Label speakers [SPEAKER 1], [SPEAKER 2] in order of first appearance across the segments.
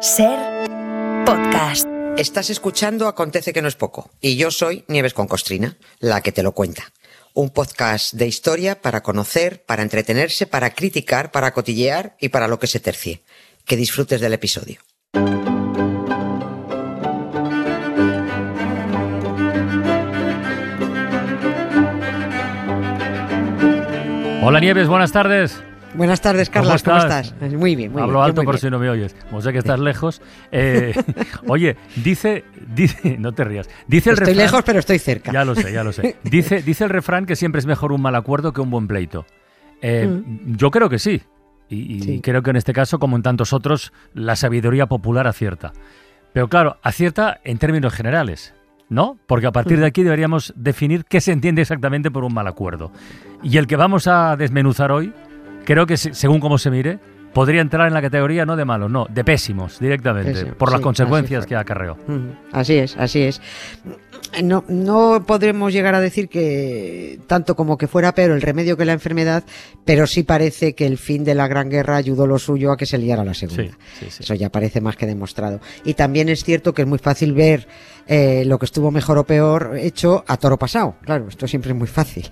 [SPEAKER 1] Ser podcast.
[SPEAKER 2] Estás escuchando Acontece que no es poco y yo soy Nieves con Costrina, la que te lo cuenta. Un podcast de historia para conocer, para entretenerse, para criticar, para cotillear y para lo que se tercie. Que disfrutes del episodio.
[SPEAKER 3] Hola Nieves, buenas tardes.
[SPEAKER 2] Buenas tardes, Carlos. ¿Cómo estás? Muy bien, muy
[SPEAKER 3] Hablo
[SPEAKER 2] bien.
[SPEAKER 3] alto
[SPEAKER 2] muy
[SPEAKER 3] por
[SPEAKER 2] bien.
[SPEAKER 3] si no me oyes. Como sé que estás lejos. Eh, oye, dice, dice, no te rías. Dice el
[SPEAKER 2] Estoy
[SPEAKER 3] refrán-
[SPEAKER 2] lejos, pero estoy cerca.
[SPEAKER 3] Ya lo sé, ya lo sé. Dice, dice el refrán que siempre es mejor un mal acuerdo que un buen pleito. Eh, Yo creo que sí. Y, y
[SPEAKER 2] Mm. Sí.
[SPEAKER 3] creo que en este caso, como en tantos otros, la sabiduría popular acierta. Pero claro, acierta en términos generales. ¿No? Porque a partir de aquí deberíamos definir qué se entiende exactamente por un mal acuerdo. Y el que vamos a desmenuzar hoy, creo que se- según cómo se mire, podría entrar en la categoría no de malos, no, de pésimos directamente,
[SPEAKER 2] Pésimo,
[SPEAKER 3] por las
[SPEAKER 2] sí,
[SPEAKER 3] consecuencias que acarreó.
[SPEAKER 2] Así es, así es. No, no podremos llegar a decir que tanto como que fuera peor el remedio que la enfermedad, pero sí parece que el fin de la Gran Guerra ayudó lo suyo a que se liara la segunda.
[SPEAKER 3] Sí, sí, sí.
[SPEAKER 2] Eso ya parece más que demostrado. Y también es cierto que es muy fácil ver eh, lo que estuvo mejor o peor hecho a toro pasado. Claro, esto siempre es muy fácil.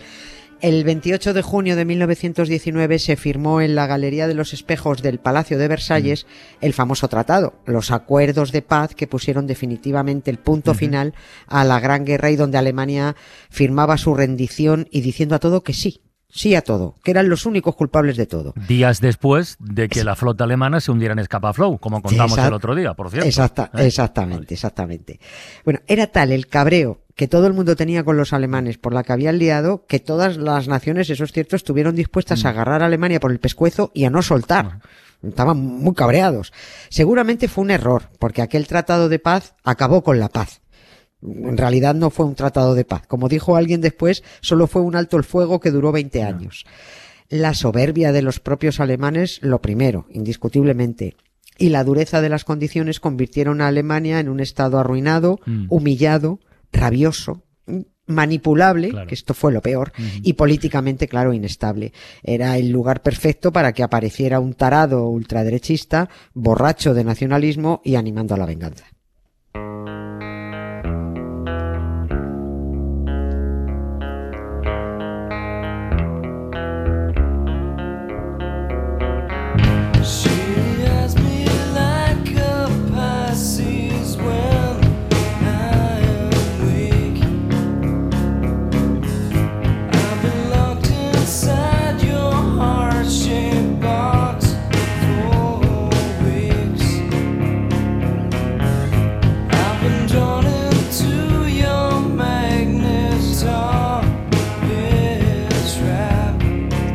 [SPEAKER 2] El 28 de junio de 1919 se firmó en la Galería de los Espejos del Palacio de Versalles el famoso tratado, los acuerdos de paz que pusieron definitivamente el punto final a la Gran Guerra y donde Alemania firmaba su rendición y diciendo a todo que sí, sí a todo, que eran los únicos culpables de todo.
[SPEAKER 3] Días después de que la flota alemana se hundiera en Escapaflow, como contamos
[SPEAKER 2] Exact-
[SPEAKER 3] el otro día, por cierto.
[SPEAKER 2] Exacta-
[SPEAKER 3] ¿Eh?
[SPEAKER 2] Exactamente, exactamente. Bueno, era tal el cabreo que todo el mundo tenía con los alemanes por la que habían liado que todas las naciones, eso es cierto, estuvieron dispuestas
[SPEAKER 3] Mm.
[SPEAKER 2] a agarrar a Alemania por el pescuezo y a no soltar. Estaban muy cabreados. Seguramente fue un error, porque aquel tratado de paz acabó con la paz. En realidad no fue un tratado de paz. Como dijo alguien después, solo fue un alto el fuego que duró 20 años. La soberbia de los propios alemanes, lo primero, indiscutiblemente. Y la dureza de las condiciones convirtieron a Alemania en un estado arruinado,
[SPEAKER 3] Mm.
[SPEAKER 2] humillado, rabioso, manipulable,
[SPEAKER 3] Claro.
[SPEAKER 2] que esto fue lo peor, y políticamente, claro, inestable. Era el lugar perfecto para que apareciera un tarado ultraderechista, borracho de nacionalismo y animando a la venganza.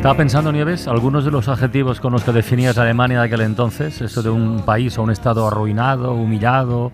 [SPEAKER 3] Estaba pensando, Nieves, algunos de los adjetivos con los que definías Alemania de aquel entonces, eso de un país o un estado arruinado, humillado,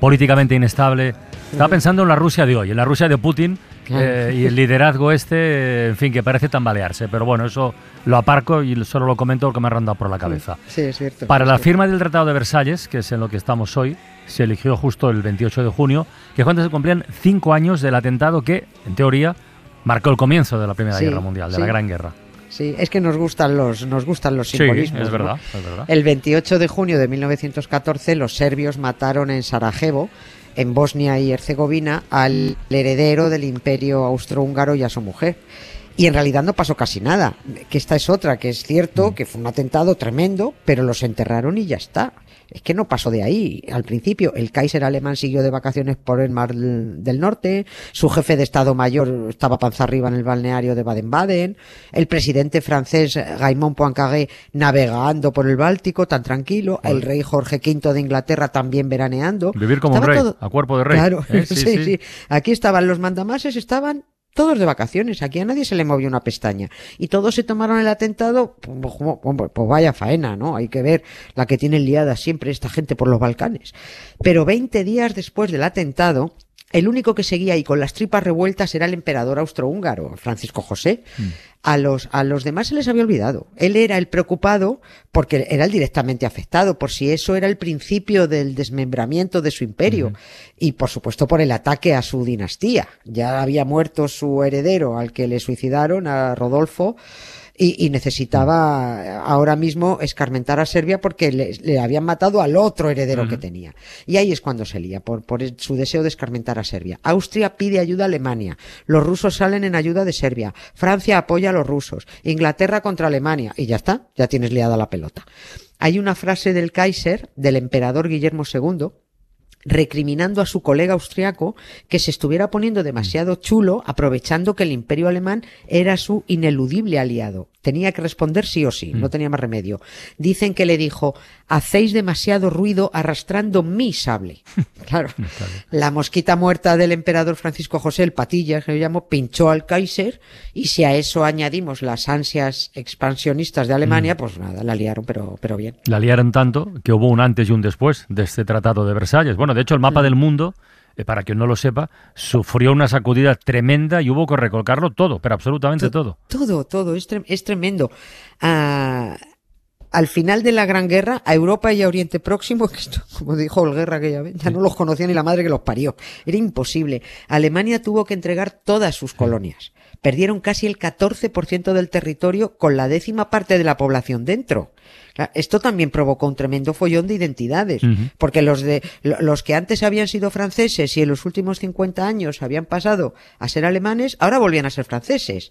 [SPEAKER 3] políticamente inestable. Estaba pensando en la Rusia de hoy, en la Rusia de Putin eh, y el liderazgo este, en fin, que parece tambalearse. Pero bueno, eso lo aparco y solo lo comento porque me ha rondado por la cabeza.
[SPEAKER 2] Sí, es cierto.
[SPEAKER 3] Para
[SPEAKER 2] es
[SPEAKER 3] la
[SPEAKER 2] cierto.
[SPEAKER 3] firma del Tratado de Versalles, que es en lo que estamos hoy, se eligió justo el 28 de junio, que es cuando se cumplían cinco años del atentado que, en teoría, marcó el comienzo de la Primera
[SPEAKER 2] Sí,
[SPEAKER 3] Guerra Mundial, de
[SPEAKER 2] sí.
[SPEAKER 3] la Gran Guerra.
[SPEAKER 2] Sí, es que nos gustan los, nos gustan los
[SPEAKER 3] Sí,
[SPEAKER 2] simbolismos.
[SPEAKER 3] verdad, es verdad.
[SPEAKER 2] El 28 de junio de 1914 los serbios mataron en Sarajevo, en Bosnia y Herzegovina, al heredero del imperio austrohúngaro y a su mujer. Y en realidad no pasó casi nada. Que esta es otra, que es cierto que fue un atentado tremendo, pero los enterraron y ya está. Es que no pasó de ahí. Al principio, el Kaiser alemán siguió de vacaciones por el Mar del Norte, su jefe de Estado Mayor estaba panza arriba en el balneario de Baden-Baden, el presidente francés Raymond Poincaré navegando por el Báltico tan tranquilo, el rey Jorge V de Inglaterra también veraneando.
[SPEAKER 3] Vivir como un rey,
[SPEAKER 2] todo-
[SPEAKER 3] a cuerpo de rey.
[SPEAKER 2] Claro,
[SPEAKER 3] ¿eh?
[SPEAKER 2] sí, sí, Aquí estaban los mandamases, estaban todos de vacaciones, aquí a nadie se le movió una pestaña. Y todos se tomaron el atentado, pues, como- pues vaya faena, ¿no? Hay que ver la que tienen liada siempre esta gente por los Balcanes. Pero 20 días después del atentado, el único que seguía ahí con las tripas revueltas era el emperador austrohúngaro, Francisco José. A los, a los demás se les había olvidado. Él era el preocupado porque era el directamente afectado, por si eso era el principio del desmembramiento de su imperio. Y por supuesto por el ataque a su dinastía. Ya había muerto su heredero al que le suicidaron, a Rodolfo. Y, y necesitaba ahora mismo escarmentar a Serbia porque le, le habían matado al otro heredero que tenía. Y ahí es cuando se lía, por, por su deseo de escarmentar a Serbia. Austria pide ayuda a Alemania. Los rusos salen en ayuda de Serbia. Francia apoya a los rusos. Inglaterra contra Alemania. Y ya está, ya tienes liada la pelota. Hay una frase del Kaiser, del emperador Guillermo II, recriminando a su colega austriaco que se estuviera poniendo demasiado chulo, aprovechando que el imperio alemán era su ineludible aliado. Tenía que responder sí o sí, no tenía más remedio. Dicen que le dijo, hacéis demasiado ruido arrastrando mi sable. Claro. La mosquita muerta del emperador Francisco José, el Patillas, que yo llamo, pinchó al Kaiser, y si a eso añadimos las ansias expansionistas de Alemania, pues nada, la liaron, pero, pero bien.
[SPEAKER 3] La liaron tanto que hubo un antes y un después de este Tratado de Versalles. Bueno, de hecho, el mapa del mundo, eh, para quien no lo sepa, sufrió una sacudida tremenda y hubo que recolcarlo todo, pero absolutamente todo.
[SPEAKER 2] Todo, todo, es, trem- es tremendo. Ah, al final de la Gran Guerra, a Europa y a Oriente Próximo, que esto, como dijo el Guerra aquella vez, ya no los conocía ni la madre que los parió. Era imposible. Alemania tuvo que entregar todas sus colonias. Perdieron casi el 14% del territorio con la décima parte de la población dentro. Esto también provocó un tremendo follón de identidades, porque los de lo- los que antes habían sido franceses y en los últimos 50 años habían pasado a ser alemanes, ahora volvían a ser franceses.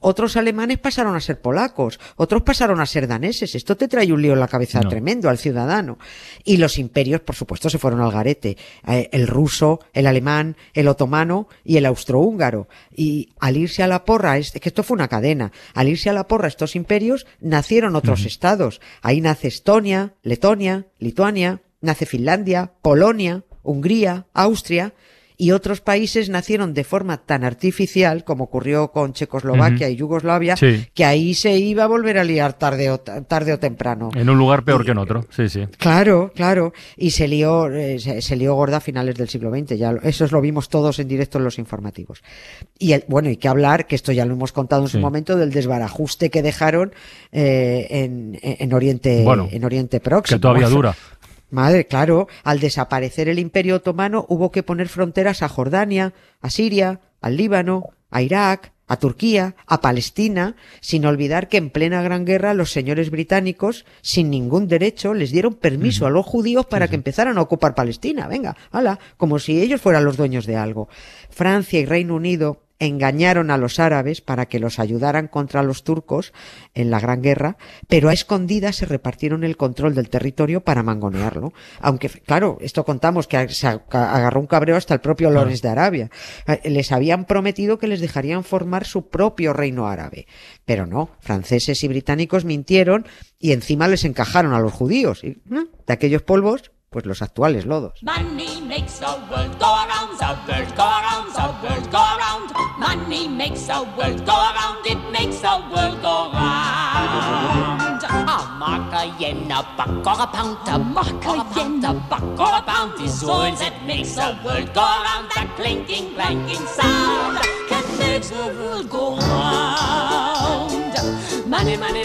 [SPEAKER 2] Otros alemanes pasaron a ser polacos, otros pasaron a ser daneses. Esto te trae un lío en la cabeza
[SPEAKER 3] No.
[SPEAKER 2] tremendo al ciudadano. Y los imperios, por supuesto, se fueron al garete. Eh, El ruso, el alemán, el otomano y el austrohúngaro. Y al irse a la porra, es que esto fue una cadena, al irse a la porra estos imperios, nacieron otros estados. Ahí nace Estonia, Letonia, Lituania, nace Finlandia, Polonia, Hungría, Austria, y otros países nacieron de forma tan artificial como ocurrió con Checoslovaquia y Yugoslavia,
[SPEAKER 3] Sí.
[SPEAKER 2] que ahí se iba a volver a liar tarde o, tarde o temprano.
[SPEAKER 3] En un lugar peor que en otro, sí, sí.
[SPEAKER 2] Claro, claro. Y se lió, eh, se, se lió gorda a finales del siglo XX. Ya lo- eso lo vimos todos en directo en los informativos. Y el, bueno, hay que hablar, que esto ya lo hemos contado en su momento, del desbarajuste que dejaron eh, en, en Oriente,
[SPEAKER 3] Bueno,
[SPEAKER 2] en Oriente Próximo.
[SPEAKER 3] Que todavía dura.
[SPEAKER 2] Madre, claro, al desaparecer el Imperio Otomano hubo que poner fronteras a Jordania, a Siria, al Líbano, a Irak, a Turquía, a Palestina, sin olvidar que en plena Gran Guerra los señores británicos, sin ningún derecho, les dieron permiso a los judíos para que empezaran a ocupar Palestina. Venga, hala, como si ellos fueran los dueños de algo. Francia y Reino Unido engañaron a los árabes para que los ayudaran contra los turcos en la Gran Guerra, pero a escondidas se repartieron el control del territorio para mangonearlo. Aunque, claro, esto contamos que se ag- agarró un cabreo hasta el propio Lorenz de Arabia. Eh, Les habían prometido que les dejarían formar su propio reino árabe. Pero no, franceses y británicos mintieron y encima les encajaron a los judíos. ¿eh? de aquellos polvos, pues los actuales lodos.
[SPEAKER 4] Money. Money.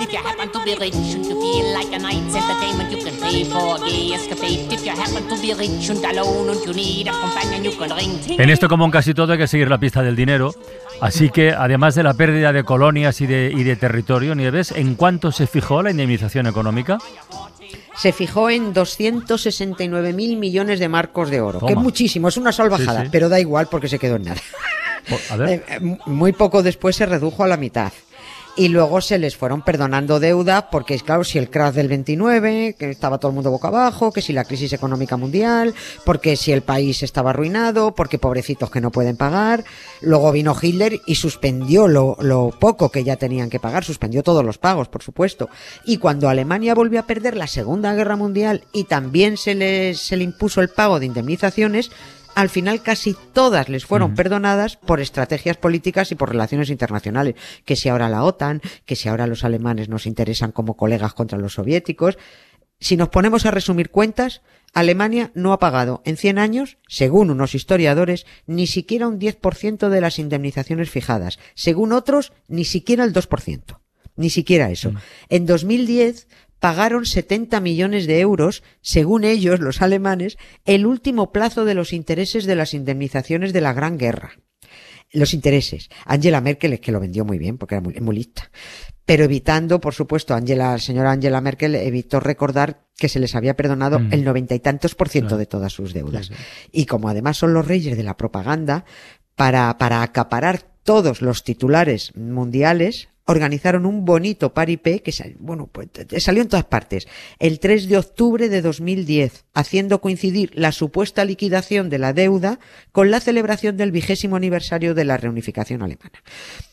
[SPEAKER 4] If you happen to be rich and you feel like a night's entertainment, you can pay for a gay escapade. If you happen to be rich and alone and you need a companion, you can ring ting.
[SPEAKER 3] En esto, como en casi todo, hay que seguir la pista del dinero. Así que, además de la pérdida de colonias y de, y de territorio, Nieves, ¿en cuánto se fijó la indemnización económica?
[SPEAKER 2] se fijó en 269 mil millones de marcos de oro, que es muchísimo, es una salvajada,
[SPEAKER 3] Sí, sí.
[SPEAKER 2] pero da igual porque se quedó en nada. Eh, eh, muy poco después se redujo a la mitad. Y luego se les fueron perdonando deuda porque, claro, si el crash del 29, que estaba todo el mundo boca abajo, que si la crisis económica mundial, porque si el país estaba arruinado, porque pobrecitos que no pueden pagar. Luego vino Hitler y suspendió lo, lo poco que ya tenían que pagar, suspendió todos los pagos, por supuesto. Y cuando Alemania volvió a perder la Segunda Guerra Mundial y también se les, se le impuso el pago de indemnizaciones, al final casi todas les fueron perdonadas por estrategias políticas y por relaciones internacionales. Que si ahora la OTAN, que si ahora los alemanes nos interesan como colegas contra los soviéticos. Si nos ponemos a resumir cuentas, Alemania no ha pagado en 100 años, según unos historiadores, ni siquiera un 10% de las indemnizaciones fijadas. Según otros, ni siquiera el 2%. Ni siquiera eso. En 2010 pagaron 70 millones de euros, según ellos, los alemanes, el último plazo de los intereses de las indemnizaciones de la Gran Guerra. los intereses. Angela Merkel es que lo vendió muy bien porque era muy, muy lista. Pero evitando, por supuesto, Angela, señora Angela Merkel evitó recordar que se les había perdonado
[SPEAKER 3] Mm.
[SPEAKER 2] el noventa y tantos por ciento
[SPEAKER 3] Claro.
[SPEAKER 2] de todas sus deudas.
[SPEAKER 3] Sí, sí.
[SPEAKER 2] Y como además son los reyes de la propaganda, para, para acaparar todos los titulares mundiales, organizaron un bonito paripé que sal- bueno, pues, salió en todas partes. El 3 de octubre de 2010, haciendo coincidir la supuesta liquidación de la deuda con la celebración del vigésimo aniversario de la reunificación alemana.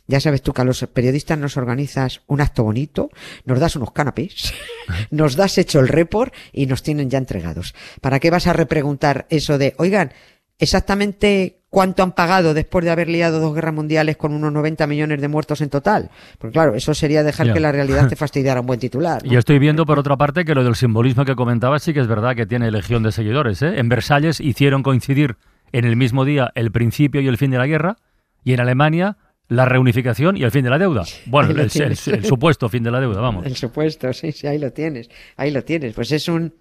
[SPEAKER 2] Ya sabes tú que a los periodistas nos organizas un acto bonito, nos das unos canapés, nos das hecho el report y nos tienen ya entregados. ¿Para qué vas a repreguntar eso de, oigan, exactamente cuánto han pagado después de haber liado dos guerras mundiales con unos 90 millones de muertos en total? Porque claro, eso sería dejar que la realidad te fastidiara un buen titular. ¿no?
[SPEAKER 3] Y estoy viendo, por otra parte, que lo del simbolismo que comentabas sí que es verdad que tiene legión de seguidores. ¿eh? En Versalles hicieron coincidir en el mismo día el principio y el fin de la guerra, y en Alemania la reunificación y el fin de la deuda. Bueno, el, el supuesto fin de la deuda, vamos.
[SPEAKER 2] El supuesto, sí, sí, ahí lo tienes, ahí lo tienes. Pues es un,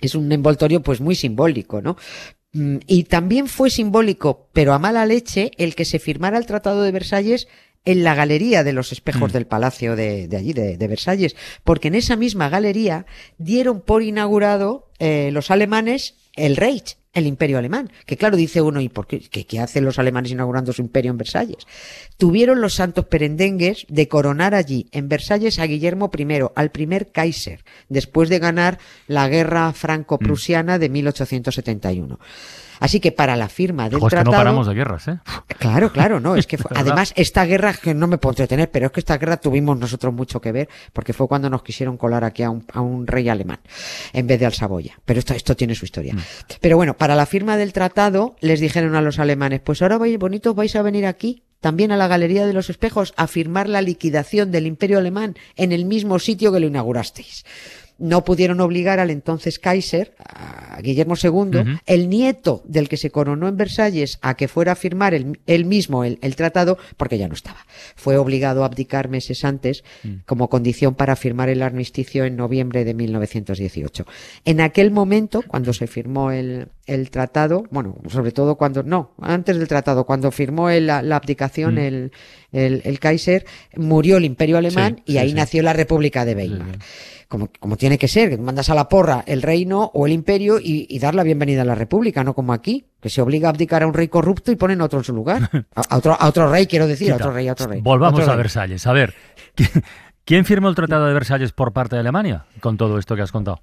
[SPEAKER 2] es un envoltorio pues muy simbólico, ¿no? Mm, Y también fue simbólico, pero a mala leche, el que se firmara el Tratado de Versalles en la galería de los espejos
[SPEAKER 3] Mm.
[SPEAKER 2] del palacio de, de allí, de, de Versalles, porque en esa misma galería dieron por inaugurado eh, los alemanes el Reich, el imperio alemán. Que claro, dice uno, ¿y por qué? ¿Qué, hacen los alemanes inaugurando su imperio en Versalles? Tuvieron los santos perendengues de coronar allí, en Versalles, a Guillermo I, al primer Kaiser, después de ganar la guerra franco-prusiana de 1871. Así que para la firma del
[SPEAKER 3] Ojo, es que no
[SPEAKER 2] tratado...
[SPEAKER 3] paramos de guerras, ¿eh?
[SPEAKER 2] Claro, claro, no, es que fue- además esta guerra que no me puedo entretener, pero es que esta guerra tuvimos nosotros mucho que ver porque fue cuando nos quisieron colar aquí a un, a un rey alemán en vez de al Saboya. Pero esto, esto tiene su historia. Pero bueno, para la firma del tratado les dijeron a los alemanes, pues ahora vais bonitos, vais a venir aquí también a la Galería de los Espejos a firmar la liquidación del Imperio Alemán en el mismo sitio que lo inaugurasteis. No pudieron obligar al entonces Kaiser, a Guillermo II, el nieto del que se coronó en Versalles, a que fuera a firmar el- él mismo el, el tratado, porque ya no estaba. Fue obligado a abdicar meses antes como condición para firmar el armisticio en noviembre de 1918. En aquel momento, cuando se firmó el, el tratado, bueno, sobre todo cuando, no, antes del tratado, cuando firmó el- la, la abdicación el, el, el Kaiser, murió el Imperio Alemán
[SPEAKER 3] Sí,
[SPEAKER 2] y ahí
[SPEAKER 3] sí.
[SPEAKER 2] nació la República de Weimar. Como, como tiene que ser, que mandas a la porra el reino o el imperio y, y dar la bienvenida a la república, no como aquí, que se obliga a abdicar a un rey corrupto y ponen otro en su lugar. A, a otro, a otro rey, quiero decir, a otro rey, a otro rey.
[SPEAKER 3] Volvamos
[SPEAKER 2] Otro
[SPEAKER 3] a
[SPEAKER 2] rey.
[SPEAKER 3] Versalles. A ver, ¿qui- ¿quién firmó el Tratado de Versalles por parte de Alemania con todo esto que has contado?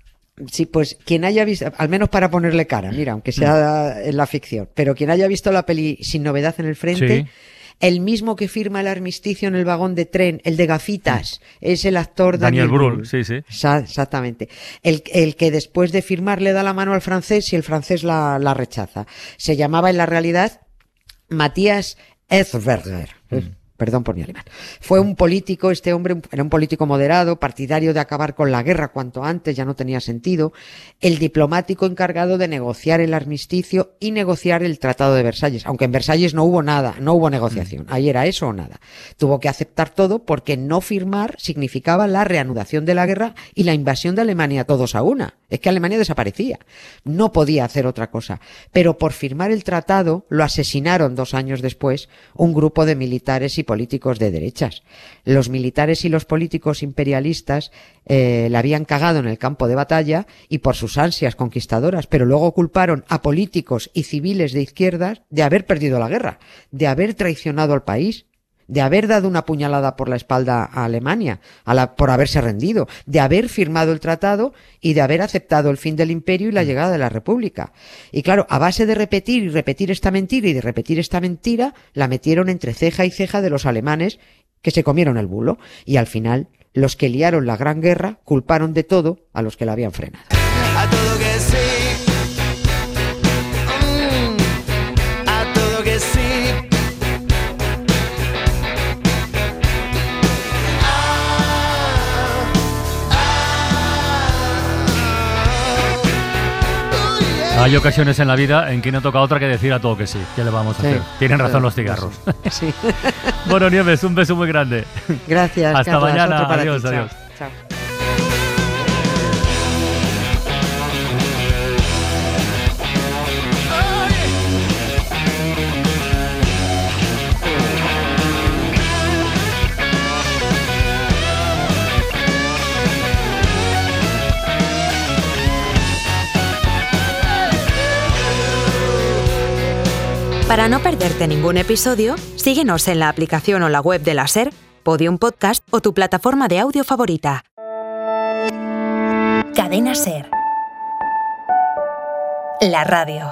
[SPEAKER 2] Sí, pues quien haya visto, al menos para ponerle cara, mira, aunque sea en la ficción, pero quien haya visto la peli sin novedad en el frente,
[SPEAKER 3] Sí.
[SPEAKER 2] El mismo que firma el armisticio en el vagón de tren, el de gafitas, es el actor
[SPEAKER 3] Daniel
[SPEAKER 2] Daniel,
[SPEAKER 3] Brühl, sí, sí.
[SPEAKER 2] Exactamente. El, el que después de firmar le da la mano al francés y el francés la, la rechaza. Se llamaba en la realidad Matías Erzberger. Eh, Perdón por mi alemán. Fue un político, este hombre era un político moderado, partidario de acabar con la guerra cuanto antes, ya no tenía sentido. El diplomático encargado de negociar el armisticio y negociar el Tratado de Versalles. Aunque en Versalles no hubo nada, no hubo negociación. Ahí era eso o nada. Tuvo que aceptar todo porque no firmar significaba la reanudación de la guerra y la invasión de Alemania todos a una. Es que Alemania desaparecía. No podía hacer otra cosa. Pero por firmar el tratado lo asesinaron dos años después un grupo de militares y políticos de derechas. Los militares y los políticos imperialistas eh, la habían cagado en el campo de batalla y por sus ansias conquistadoras, pero luego culparon a políticos y civiles de izquierdas de haber perdido la guerra, de haber traicionado al país de haber dado una puñalada por la espalda a Alemania, a la- por haberse rendido, de haber firmado el tratado y de haber aceptado el fin del imperio y la llegada de la república. Y claro, a base de repetir y repetir esta mentira y de repetir esta mentira, la metieron entre ceja y ceja de los alemanes que se comieron el bulo. Y al final, los que liaron la gran guerra culparon de todo a los que la habían frenado.
[SPEAKER 5] A todo que sí. Mm, a todo que sí.
[SPEAKER 3] Hay ocasiones en la vida en que no toca otra que decir a todo que sí. ¿Qué le vamos a
[SPEAKER 2] Sí.
[SPEAKER 3] hacer? Tienen razón los cigarros.
[SPEAKER 2] Sí.
[SPEAKER 3] bueno, Nieves, un beso muy grande.
[SPEAKER 2] Gracias.
[SPEAKER 3] Hasta mañana.
[SPEAKER 2] Ti.
[SPEAKER 3] Adiós,
[SPEAKER 2] Chao.
[SPEAKER 3] adiós.
[SPEAKER 2] Chao.
[SPEAKER 1] Para no perderte ningún episodio, síguenos en la aplicación o la web de la SER, Podium Podcast o tu plataforma de audio favorita. Cadena SER. La radio.